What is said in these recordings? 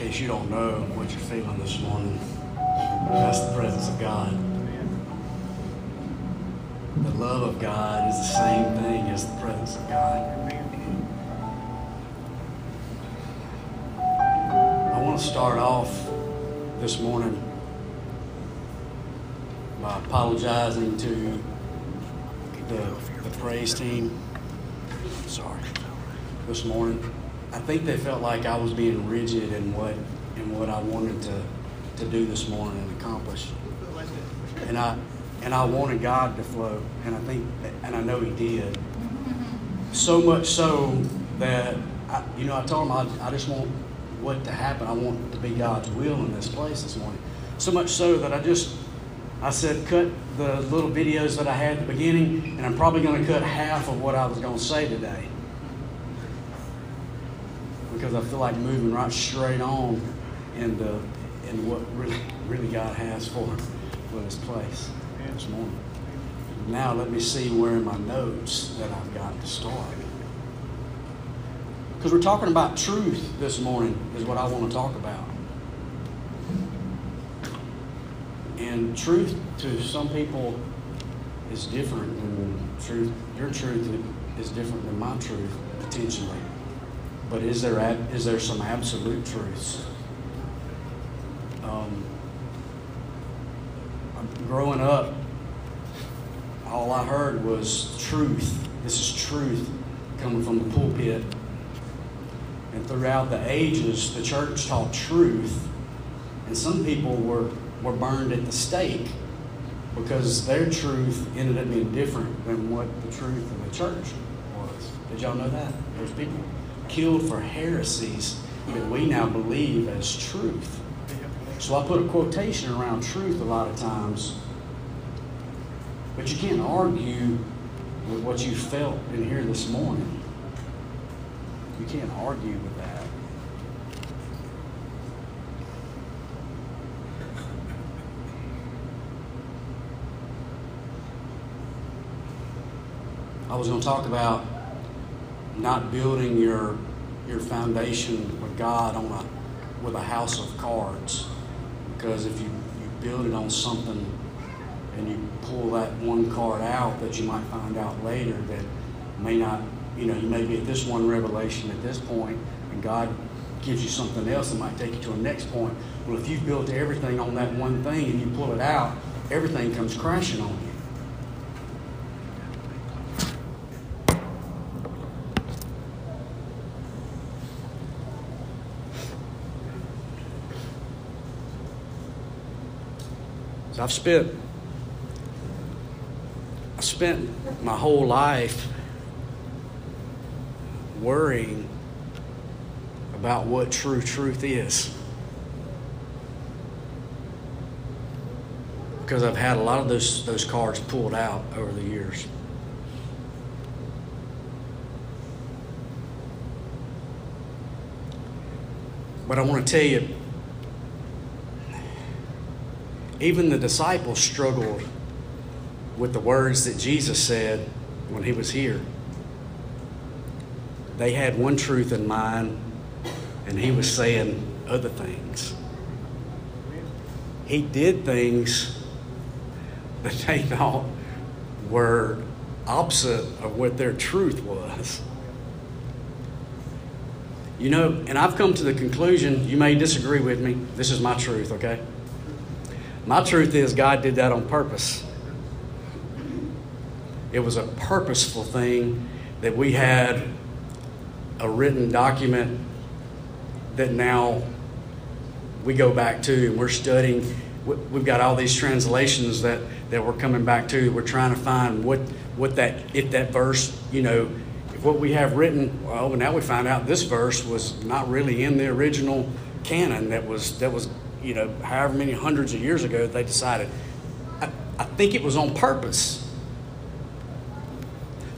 case you don't know what you're feeling this morning, that's the presence of God. The love of God is the same thing as the presence of God. I want to start off this morning by apologizing to the, the praise team. Sorry. This morning. I think they felt like I was being rigid in what in what I wanted to, to do this morning and accomplish. And I and I wanted God to flow, and I think and I know He did. So much so that I, you know I told him I, I just want what to happen. I want to be God's will in this place this morning. So much so that I just I said cut the little videos that I had at the beginning, and I'm probably going to cut half of what I was going to say today because I feel like moving right straight on into in what really really God has for for this place this morning. Now let me see where in my notes that I've got to start. Because we're talking about truth this morning is what I want to talk about. And truth to some people is different than truth. Your truth is different than my truth, potentially. But is there is there some absolute truths? Um, growing up, all I heard was truth. This is truth coming from the pulpit. And throughout the ages, the church taught truth, and some people were, were burned at the stake because their truth ended up being different than what the truth of the church was. Did y'all know that? There's people killed for heresies that we now believe as truth. So I put a quotation around truth a lot of times. But you can't argue with what you felt in here this morning. You can't argue with that. I was going to talk about not building your your foundation with God on a with a house of cards. Because if you, you build it on something and you pull that one card out that you might find out later that may not, you know, you may be at this one revelation at this point and God gives you something else that might take you to a next point. Well, if you've built everything on that one thing and you pull it out, everything comes crashing on you. I've spent I spent my whole life worrying about what true truth is. Because I've had a lot of those, those cards pulled out over the years. But I want to tell you, even the disciples struggled with the words that Jesus said when he was here. They had one truth in mind, and he was saying other things. He did things that they thought were opposite of what their truth was. You know, and I've come to the conclusion, you may disagree with me, this is my truth, okay? My truth is, God did that on purpose. It was a purposeful thing that we had a written document that now we go back to and we're studying. We've got all these translations that, that we're coming back to. We're trying to find what, what that, if that verse, you know, if what we have written, well, now we find out this verse was not really in the original canon that was, that was you know, however many hundreds of years ago they decided. I, I think it was on purpose.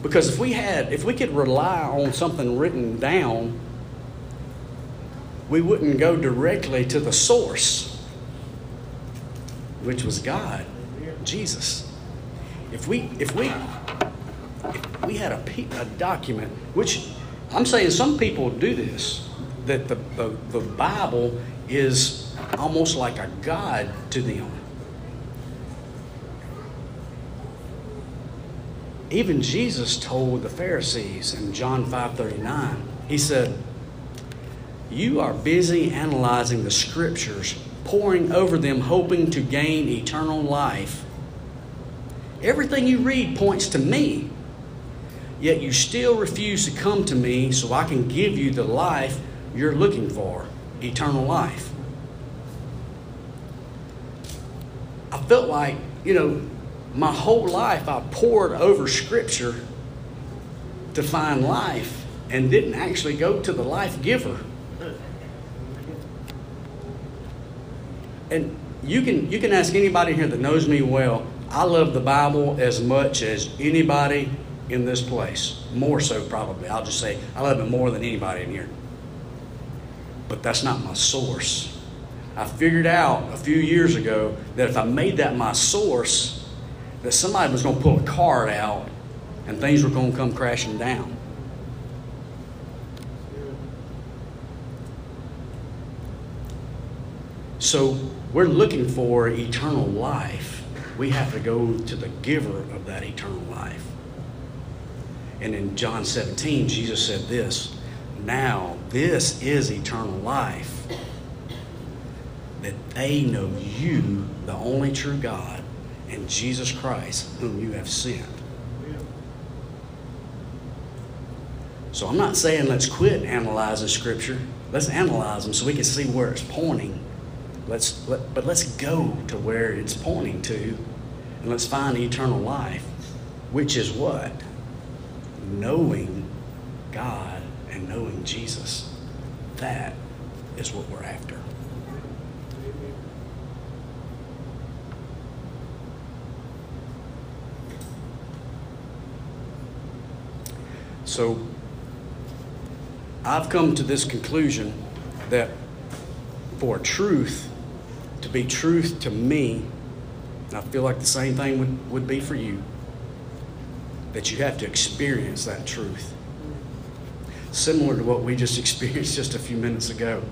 Because if we had, if we could rely on something written down, we wouldn't go directly to the source, which was God, Jesus. If we, if we, if we had a, a document, which I'm saying some people do this, that the, the, the Bible is almost like a god to them. Even Jesus told the Pharisees in John 5:39, he said, "You are busy analyzing the scriptures, poring over them hoping to gain eternal life. Everything you read points to me, yet you still refuse to come to me so I can give you the life you're looking for, eternal life." Felt like, you know, my whole life I poured over Scripture to find life and didn't actually go to the life giver. And you can you can ask anybody here that knows me well. I love the Bible as much as anybody in this place. More so probably. I'll just say I love it more than anybody in here. But that's not my source. I figured out a few years ago that if I made that my source, that somebody was going to pull a card out and things were going to come crashing down. So we're looking for eternal life. We have to go to the giver of that eternal life. And in John 17, Jesus said this Now, this is eternal life, that they know you, the only true God and Jesus Christ, whom you have sent. So I'm not saying let's quit analyzing Scripture. Let's analyze them so we can see where it's pointing. Let's, let, but let's go to where it's pointing to, and let's find eternal life, which is what? Knowing God and knowing Jesus. That is what we're after. So I've come to this conclusion that for truth to be truth to me, and I feel like the same thing would, would be for you, that you have to experience that truth. Similar to what we just experienced just a few minutes ago.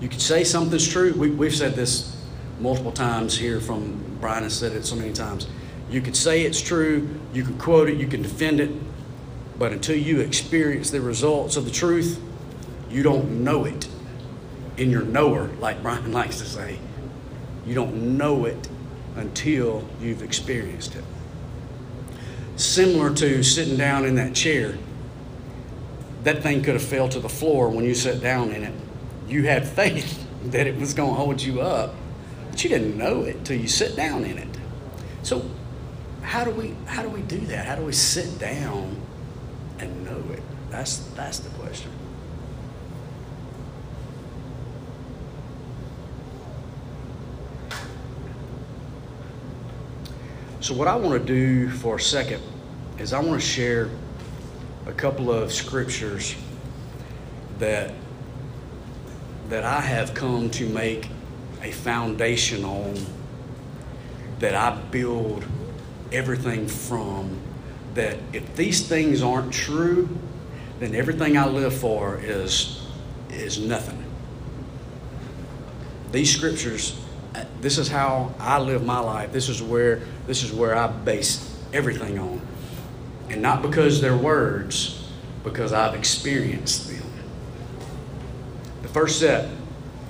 You could say something's true. We, we've said this multiple times here from Brian has said it so many times. You could say it's true, you could quote it, you can defend it, but until you experience the results of the truth, you don't know it in your knower, like Brian likes to say. You don't know it until you've experienced it. Similar to sitting down in that chair, that thing could have fell to the floor when you sat down in it. You had faith that it was going to hold you up, but you didn't know it till you sit down in it. So how do we how do we do that? How do we sit down and know it? That's that's the question. So what I want to do for a second is I want to share a couple of scriptures that that I have come to make a foundation on that I build everything from that if these things aren't true, then everything I live for is is nothing. These scriptures, uh, this is how I live my life. This is where this is where I base everything on. And not because they're words, because I've experienced them. The first set,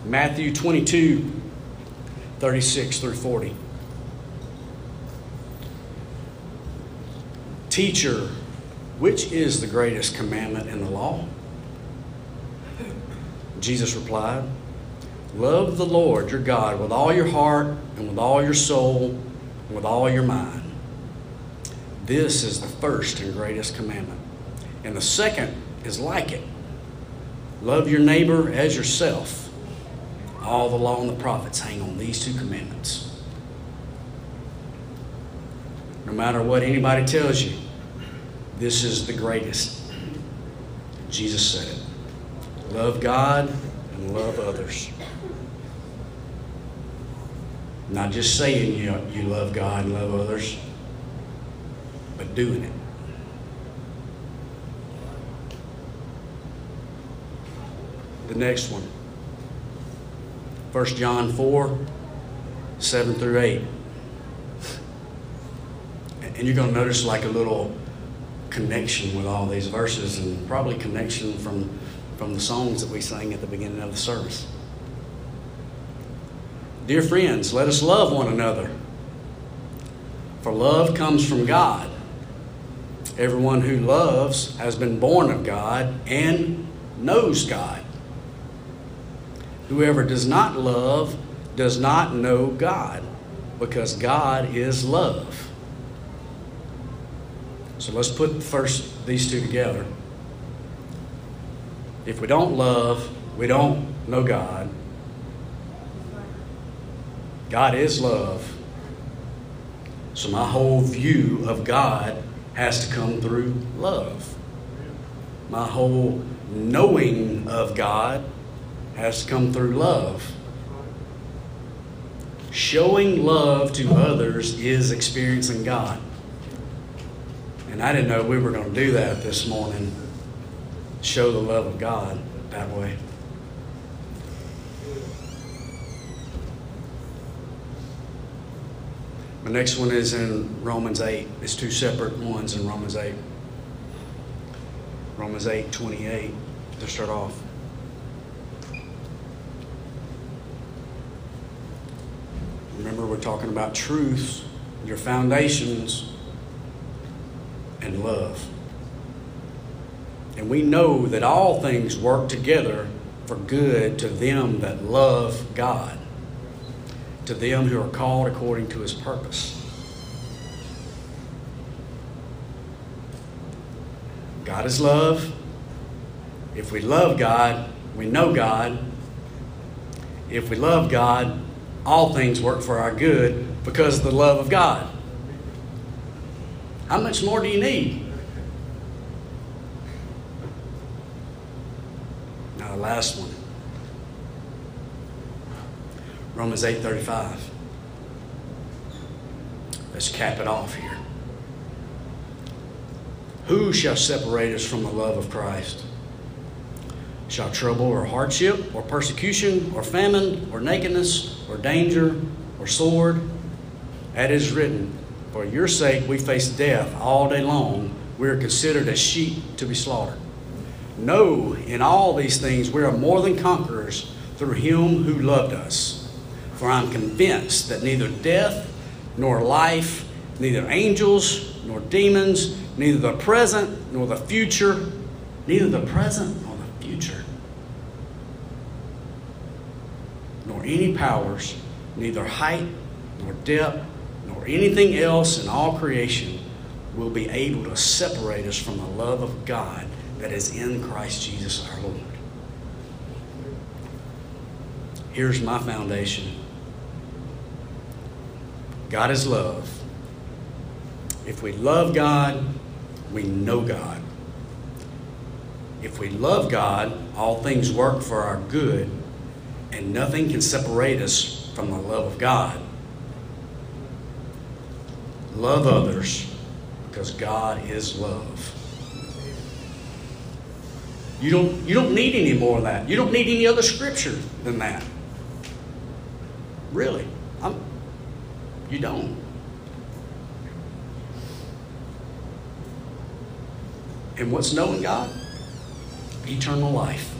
Matthew 22, 36 through 40. Teacher, which is the greatest commandment in the law? Jesus replied, Love the Lord your God with all your heart and with all your soul and with all your mind. This is the first and greatest commandment. And the second is like it love your neighbor as yourself. All the law and the prophets hang on these two commandments no matter what anybody tells you, this is the greatest. Jesus said it. Love God and love others. Not just saying you, you love God and love others, but doing it. The next one 1 John 4 7 through 8. And you're going to notice like a little connection with all these verses and probably connection from, from the songs that we sang at the beginning of the service. Dear friends, let us love one another. For love comes from God. Everyone who loves has been born of God and knows God. Whoever does not love does not know God, because God is love. So let's put first these two together. If we don't love, we don't know God. God is love. So my whole view of God has to come through love. My whole knowing of God has to come through love. Showing love to others is experiencing God. And I didn't know we were going to do that this morning. Show the love of God that way. The next one is in Romans 8. It's two separate ones in Romans 8. Romans 8 28 to start off. Remember, we're talking about truth, your foundations, and love. And we know that all things work together for good to them that love God to them who are called according to his purpose. God is love. If we love God, we know God. If we love God, all things work for our good because of the love of God. How much more do you need? Now, the last one. Romans 8:35. Let's cap it off here. Who shall separate us from the love of Christ? Shall trouble or hardship or persecution or famine or nakedness or danger or sword? That is written, For your sake we face death all day long. We are considered as sheep to be slaughtered. No, in all these things we are more than conquerors through him who loved us. For I'm convinced that neither death nor life, neither angels nor demons, neither the present nor the future, neither the present nor the future, nor any powers, neither height nor depth, anything else in all creation will be able to separate us from the love of God that is in Christ Jesus our Lord. Here's my foundation God is love. If we love God, we know God. If we love God, all things work for our good, and nothing can separate us from the love of God. Love others because God is love. You don't, you don't need any more of that. You don't need any other scripture than that. Really. I'm, you don't. And what's knowing God? Eternal life.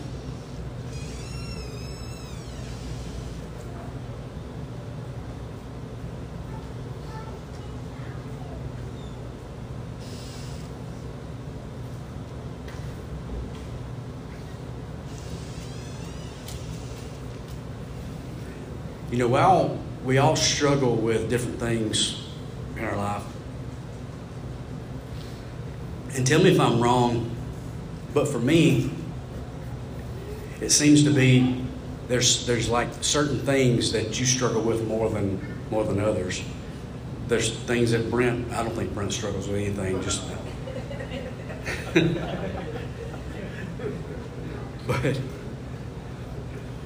You know, well, we all struggle with different things in our life. And tell me if I'm wrong, but for me, it seems to be there's there's like certain things that you struggle with more than more than others. There's things that Brent I don't think Brent struggles with anything, just but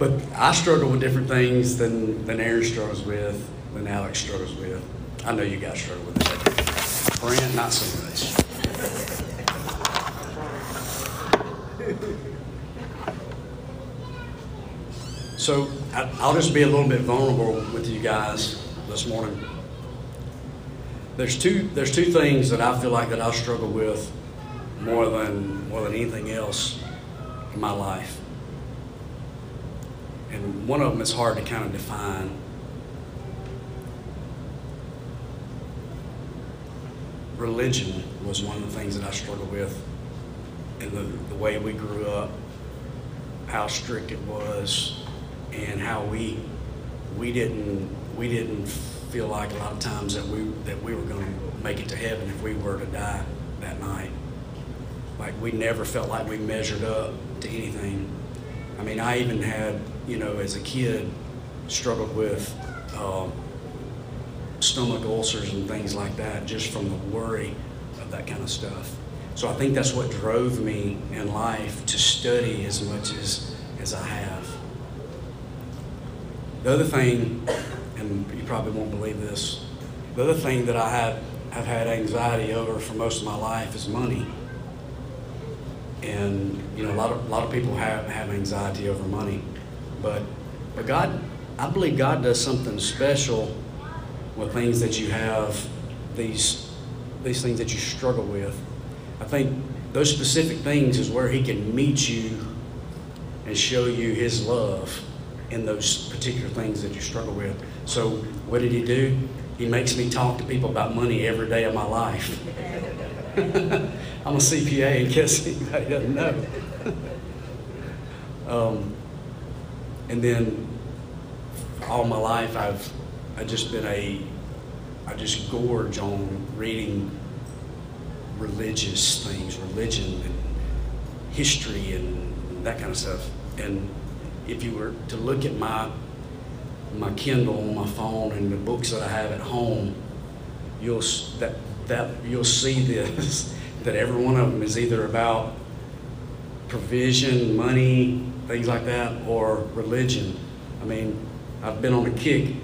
but I struggle with different things than, than Aaron struggles with, than Alex struggles with. I know you guys struggle with it. Brent, not so much. So I- I'll just be a little bit vulnerable with you guys this morning. There's two, there's two things that I feel like that I struggle with more than, more than anything else in my life. And one of them is hard to kind of define. Religion was one of the things that I struggled with in the, the way we grew up, how strict it was, and how we we didn't we didn't feel like a lot of times that we that we were going to make it to heaven if we were to die that night. Like we never felt like we measured up to anything. I mean, I even had you know as a kid struggled with uh, stomach ulcers and things like that just from the worry of that kind of stuff. So I think that's what drove me in life to study as much as as I have. The other thing, and you probably won't believe this, the other thing that I have, have had anxiety over for most of my life is money. And you know, a lot of a lot of people have, have anxiety over money, but but God, I believe God does something special with things that you have these these things that you struggle with. I think those specific things is where He can meet you and show you His love in those particular things that you struggle with. So, what did He do? He makes me talk to people about money every day of my life. I'm a CPA, in case anybody doesn't know. um, and then all my life, I've I just been a I just gorge on reading religious things, religion and history and that kind of stuff. And if you were to look at my my Kindle on my phone and the books that I have at home, you'll that that you'll see this that every one of them is either about provision, money, things like that, or religion. I mean, I've been on a kick.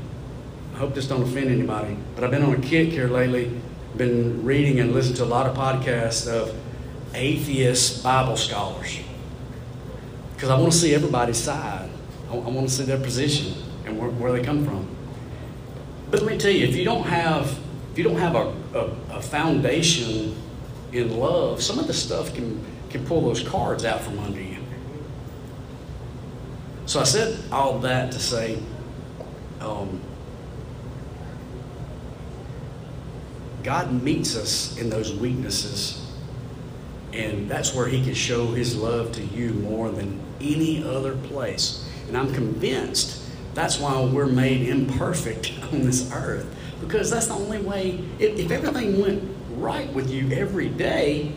I hope this don't offend anybody, but I've been on a kick here lately. Been reading and listening to a lot of podcasts of atheist Bible scholars because I want to see everybody's side. I, want to see their position and where, where, they come from. But let me tell you, if you don't have if you don't have a, a, a foundation in love, some of the stuff can can pull those cards out from under you. So I said all that to say, um, God meets us in those weaknesses, and that's where He can show His love to you more than any other place. And I'm convinced that's why we're made imperfect on this earth, because that's the only way. If, if everything went right with you every day,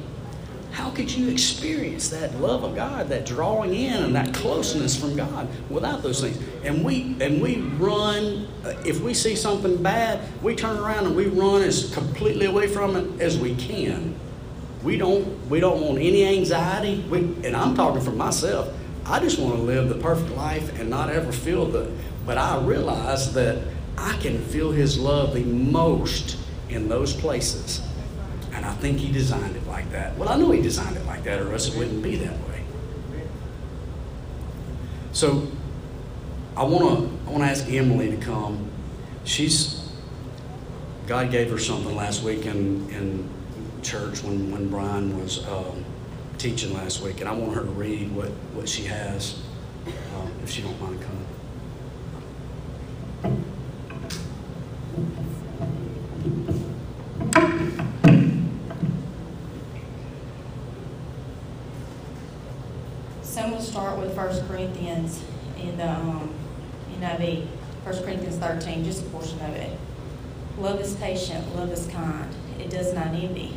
how could you experience that love of God, that drawing in and that closeness from God without those things? And we and we run uh, if we see something bad, we turn around and we run as completely away from it as we can. We don't we don't want any anxiety. We, and I'm talking for myself. I just want to live the perfect life and not ever feel the but I realize that I can feel his love the most in those places. And I think he designed it like that. Well, I know he designed it like that, or else it wouldn't be that way. So I want to I want to ask Emily to come. She's God gave her something last week in in church when when Brian was um, teaching last week, and I want her to read what what she has, uh, if she don't mind coming. So I'm going to start with 1 Corinthians in the um, NIV, 1 Corinthians 13, just a portion of it. Love is patient, love is kind. It does not envy.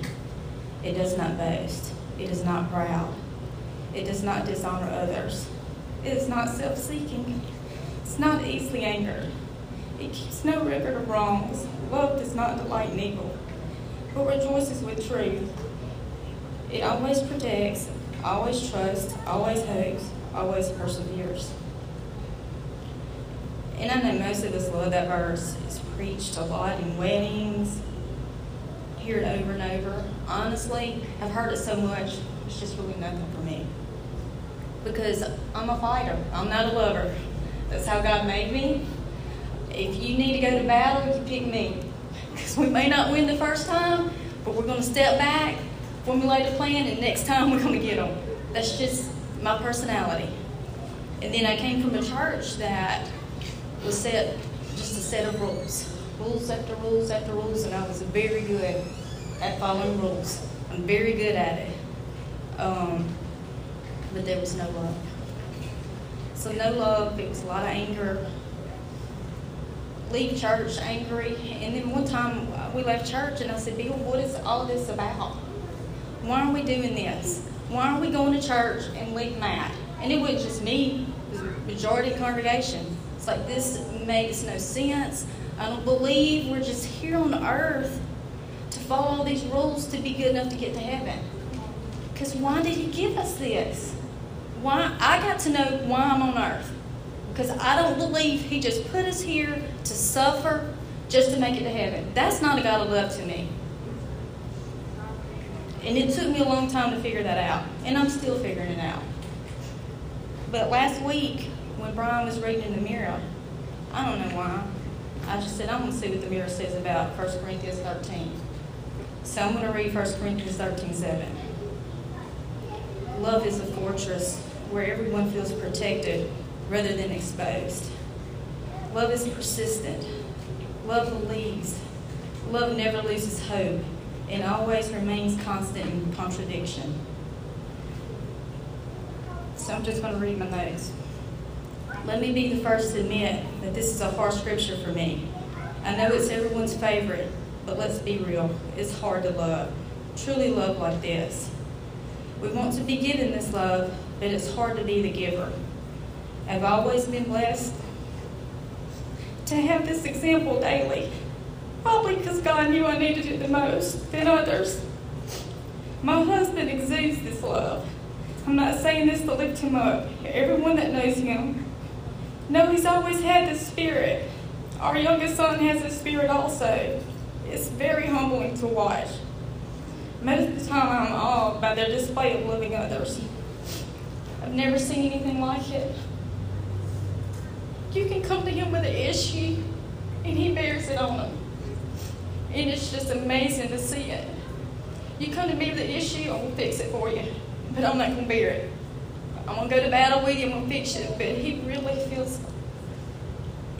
It does not boast. It is not proud. It does not dishonor others. It is not self seeking. It's not easily angered. It keeps no record of wrongs. Love does not delight in evil, but rejoices with truth. It always protects, always trusts, always hopes, always perseveres. And I know most of us love that verse. It's preached a lot in weddings, hear it over and over. Honestly, I've heard it so much, it's just really nothing for me. Because I'm a fighter, I'm not a lover. That's how God made me. If you need to go to battle, you pick me. Because we may not win the first time, but we're going to step back, formulate a plan, and next time we're going to get them. That's just my personality. And then I came from a church that was set just a set of rules. Rules after rules after rules, and I was very good at following rules. I'm very good at it. Um, but there was no love. So no love, it was a lot of anger. Leave church angry. And then one time we left church and I said, Bill, what is all this about? Why are we doing this? Why are we going to church and leave mad? And it wasn't just me, was the majority of the congregation. It's like this makes no sense. I don't believe we're just here on earth to follow all these rules to be good enough to get to heaven. Because why did he give us this? Why I got to know why I'm on earth. Because I don't believe he just put us here to suffer just to make it to heaven. That's not a God of love to me. And it took me a long time to figure that out. And I'm still figuring it out. But last week, when Brian was reading in the mirror, I don't know why. I just said, I'm going to see what the mirror says about 1 Corinthians 13. So I'm going to read 1 Corinthians 13 7. Love is a fortress where everyone feels protected rather than exposed. Love is persistent. Love believes. Love never loses hope and always remains constant in contradiction. So I'm just going to read my notes. Let me be the first to admit that this is a hard scripture for me. I know it's everyone's favorite, but let's be real. It's hard to love. Truly love like this. We want to be given this love, but it's hard to be the giver. I've always been blessed to have this example daily, probably because God knew I needed it the most than others. My husband exudes this love. I'm not saying this to lift him up. Everyone that knows him know he's always had the spirit. Our youngest son has the spirit also. It's very humbling to watch. Most of the time, I'm awed by their display of loving others. I've never seen anything like it. You can come to him with an issue, and he bears it on him. And it's just amazing to see it. You come to me with an issue, going to fix it for you. But I'm not going to bear it. I'm to go to battle with you, I'm to fix it. But he really feels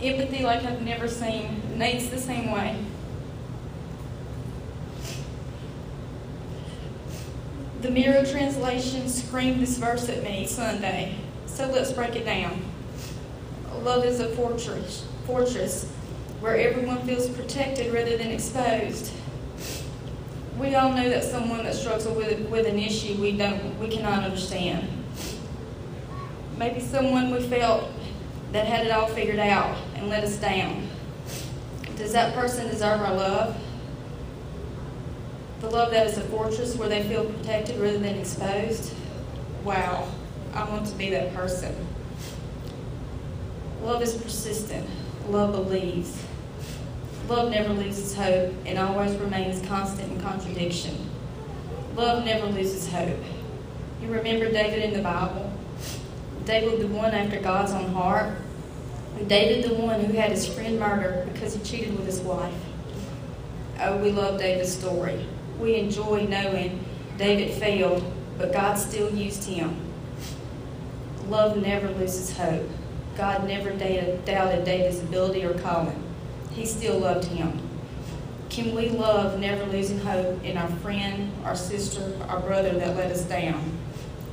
empathy like I've never seen. Nate's the same way. The Mirror translation screamed this verse at me Sunday. So let's break it down. Love is a fortress, fortress where everyone feels protected rather than exposed. We all know that someone that struggles with, with an issue we don't we cannot understand. Maybe someone we felt that had it all figured out and let us down. Does that person deserve our love? The love that is a fortress where they feel protected rather than exposed. Wow, I want to be that person. Love is persistent. Love believes. Love never loses hope and always remains constant in contradiction. Love never loses hope. You remember David in the Bible? David, the one after God's own heart. David, the one who had his friend murdered because he cheated with his wife. Oh, we love David's story we enjoy knowing David failed, but God still used him. Love never loses hope. God never doubted David's ability or calling. He still loved him. Can we love never losing hope in our friend, our sister, our brother that let us down?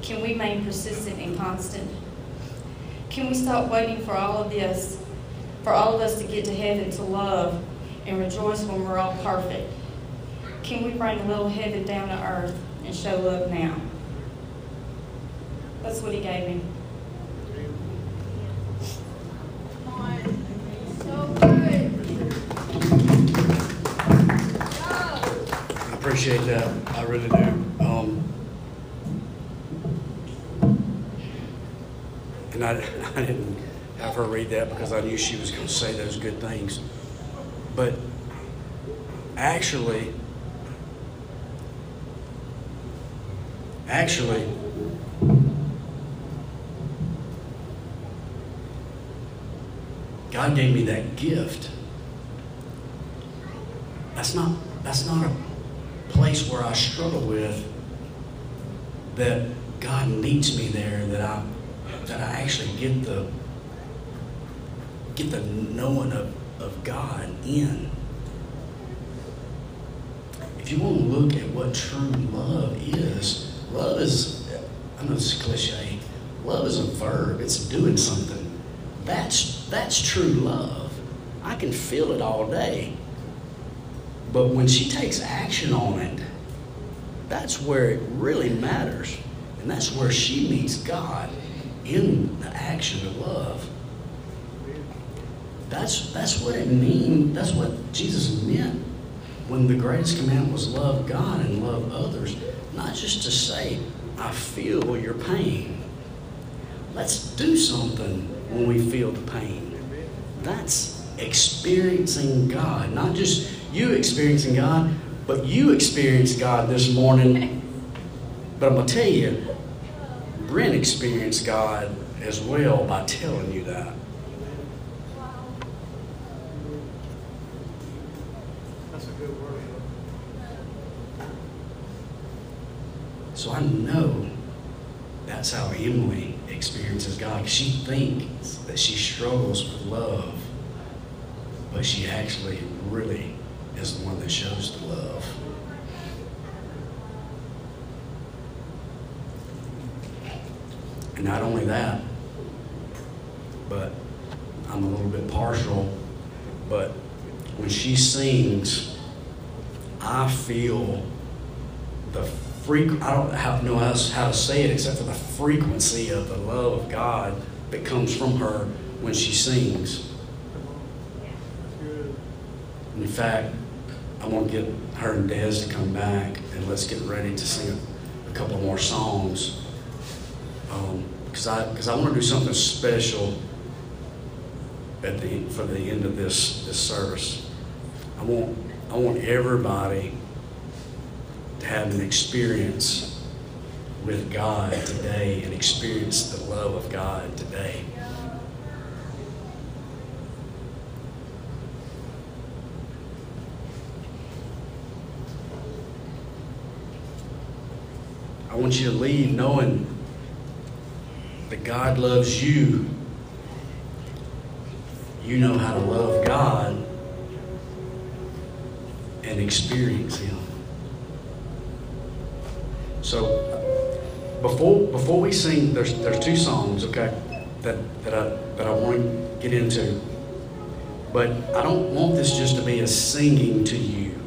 Can we remain persistent and constant? Can we stop waiting for all of this, for all of us to get to heaven to love and rejoice when we're all perfect? Can we bring a little heaven down to earth and show love now? That's what he gave me. So good. I appreciate that. I really do. Um, and I, I didn't have her read that because I knew she was going to say those good things. But actually, Actually, God gave me that gift. That's not that's not a place where I struggle with that God meets me there, that I that I actually get the get the knowing of, of God in. If you want to look at what true love is, love is I know it's cliche. Love is a verb, it's doing something. That's that's true love. I can feel it all day. But when she takes action on it, that's where it really matters. And that's where she meets God in the action of love. That's, that's what it means. That's what Jesus meant when the greatest commandment was love God and love others. Not just to say, I feel your pain. Let's do something when we feel the pain. That's experiencing God, not just you experiencing God, but you experienced God this morning. But I'm going to tell you, Brent experienced God as well by telling you that. That's a good word. So I know that's how Emily experiences God. She thinks that she struggles with love, but she actually really is the one that shows the love. And not only that, but I'm a little bit partial, but when she sings, I feel the freq I don't have, know how, how to say it except for the frequency of the love of God that comes from her when she sings. In fact, I want to get her and Des to come back and let's get ready to sing a, a couple more songs. Because I, cause I want to do something special at the, for the end of this, this service. I want, I want everybody to have an experience with God today and experience the love of God today. I want you to leave knowing that God loves you. You know how to love God and experience Him. So before before we sing, there's there's two songs, okay, that that I that I want to get into. But I don't want this just to be a singing to you.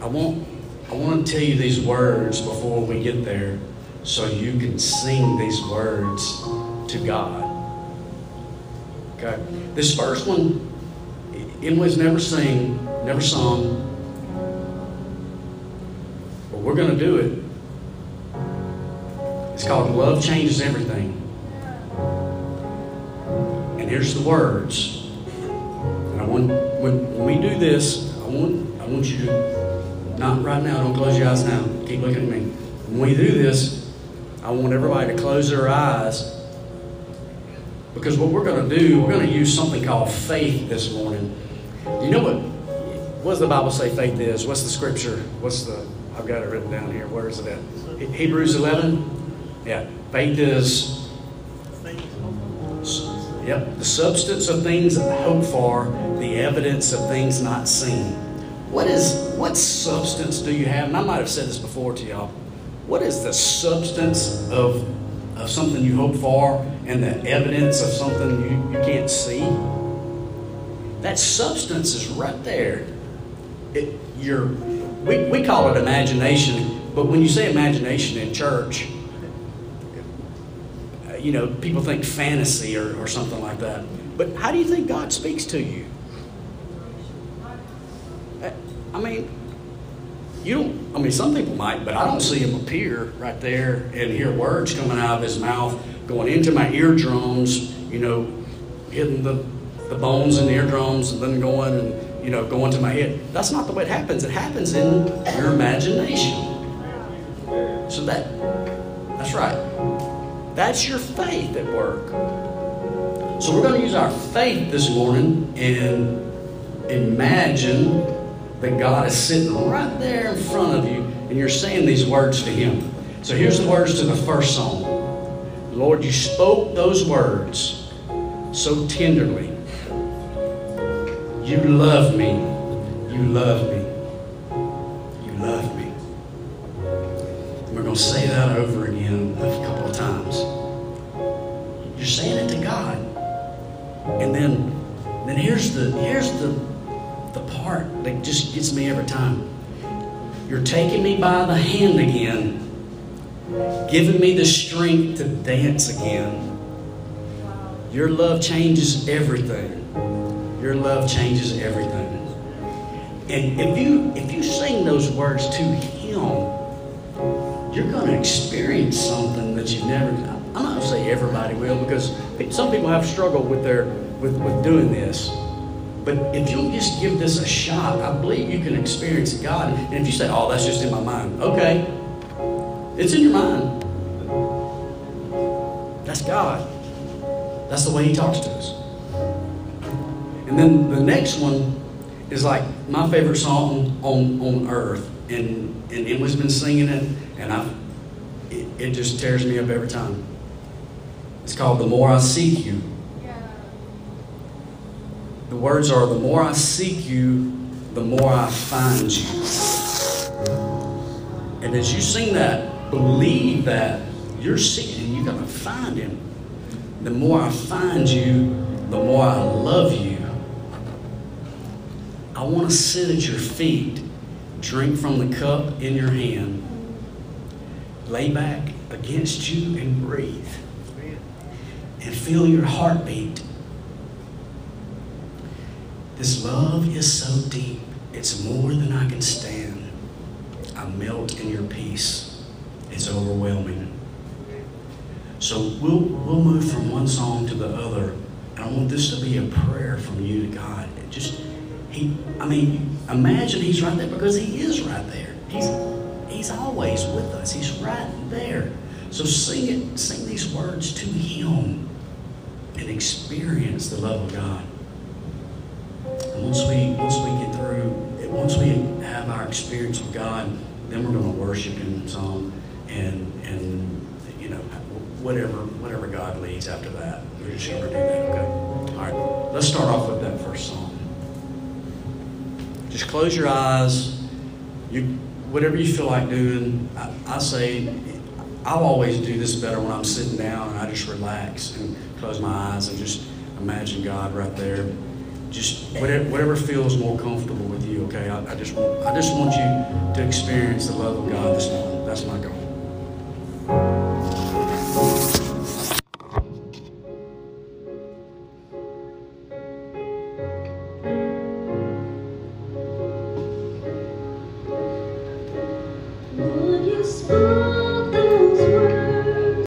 I want I want to tell you these words before we get there so you can sing these words to God. Okay? This first one, Emily's never sing, never sung, but we're going to do it. It's called Love Changes Everything. And here's the words. And I want when, when we do this, I want I want you to not right now, don't close your eyes now. Keep looking at me. When we do this, I want everybody to close their eyes because what we're going to do, we're going to use something called faith this morning. You know what? What does the Bible say faith is? What's the scripture? What's the, I've got it written down here. Where is it at? Hebrews 11? Yeah. Faith is, yep, the substance of things hoped for, the evidence of things not seen. What is, what substance do you have? And I might have said this before to y'all. What is the substance of, of something you hope for and the evidence of something you, you can't see? That substance is right there. It, we, we call it imagination, but when you say imagination in church, uh, you know, people think fantasy or, or something like that. But how do you think God speaks to you? Uh, I mean, you don't, I mean, some people might, but I don't see him appear right there and hear words coming out of his mouth going into my eardrums, you know, hitting the, the bones in the eardrums and then going and, you know, going to my head. That's not the way it happens. It happens in your imagination. So that, that's right. That's your faith at work. So we're going to use our faith this morning and imagine that God is sitting right there in front of you and you're saying these words to Him. So here's the words to the first song Lord, you spoke those words so tenderly. You love me. You love me. You love me. And we're going to say that over again a couple of times. You're saying it to God. And then then here's the here's the the part that just gets me every time. You're taking me by the hand again, giving me the strength to dance again. Your love changes everything. Your love changes everything. And if you if you sing those words to him, you're going to experience something that you've never. I'm not going to say everybody will because some people have struggled with their with, with doing this. But if you'll just give this a shot, I believe you can experience God. And if you say, "Oh, that's just in my mind," okay, it's in your mind. That's God. That's the way He talks to us. And then the next one is like my favorite song on on earth, and and Emily's been singing it, and I, it, it just tears me up every time. It's called "The More I Seek You." The words are, "The more I seek you, the more I find you." And as you sing that, believe that you're seeking, you're gonna find Him. The more I find you, the more I love you. I want to sit at your feet, drink from the cup in your hand, lay back against you and breathe, and feel your heartbeat. This love is so deep, it's more than I can stand. I melt in your peace, it's overwhelming. So we'll, we'll move from one song to the other. And I want this to be a prayer from you to God. It just, he, I mean, imagine he's right there because he is right there. He's, he's always with us. He's right there. So sing it, sing these words to him and experience the love of God. Once we, once we get through, once we have our experience with God, then we're going to worship Him some and and you know whatever whatever God leads after that. We're just going to do that. Okay. All right. Let's start off with that first song. Just close your eyes. You whatever you feel like doing. I, I say I'll always do this better when I'm sitting down and I just relax and close my eyes and just imagine God right there just whatever, whatever feels more comfortable with you. Okay, I, I just want I just want you to experience the love of God this morning. That's my goal.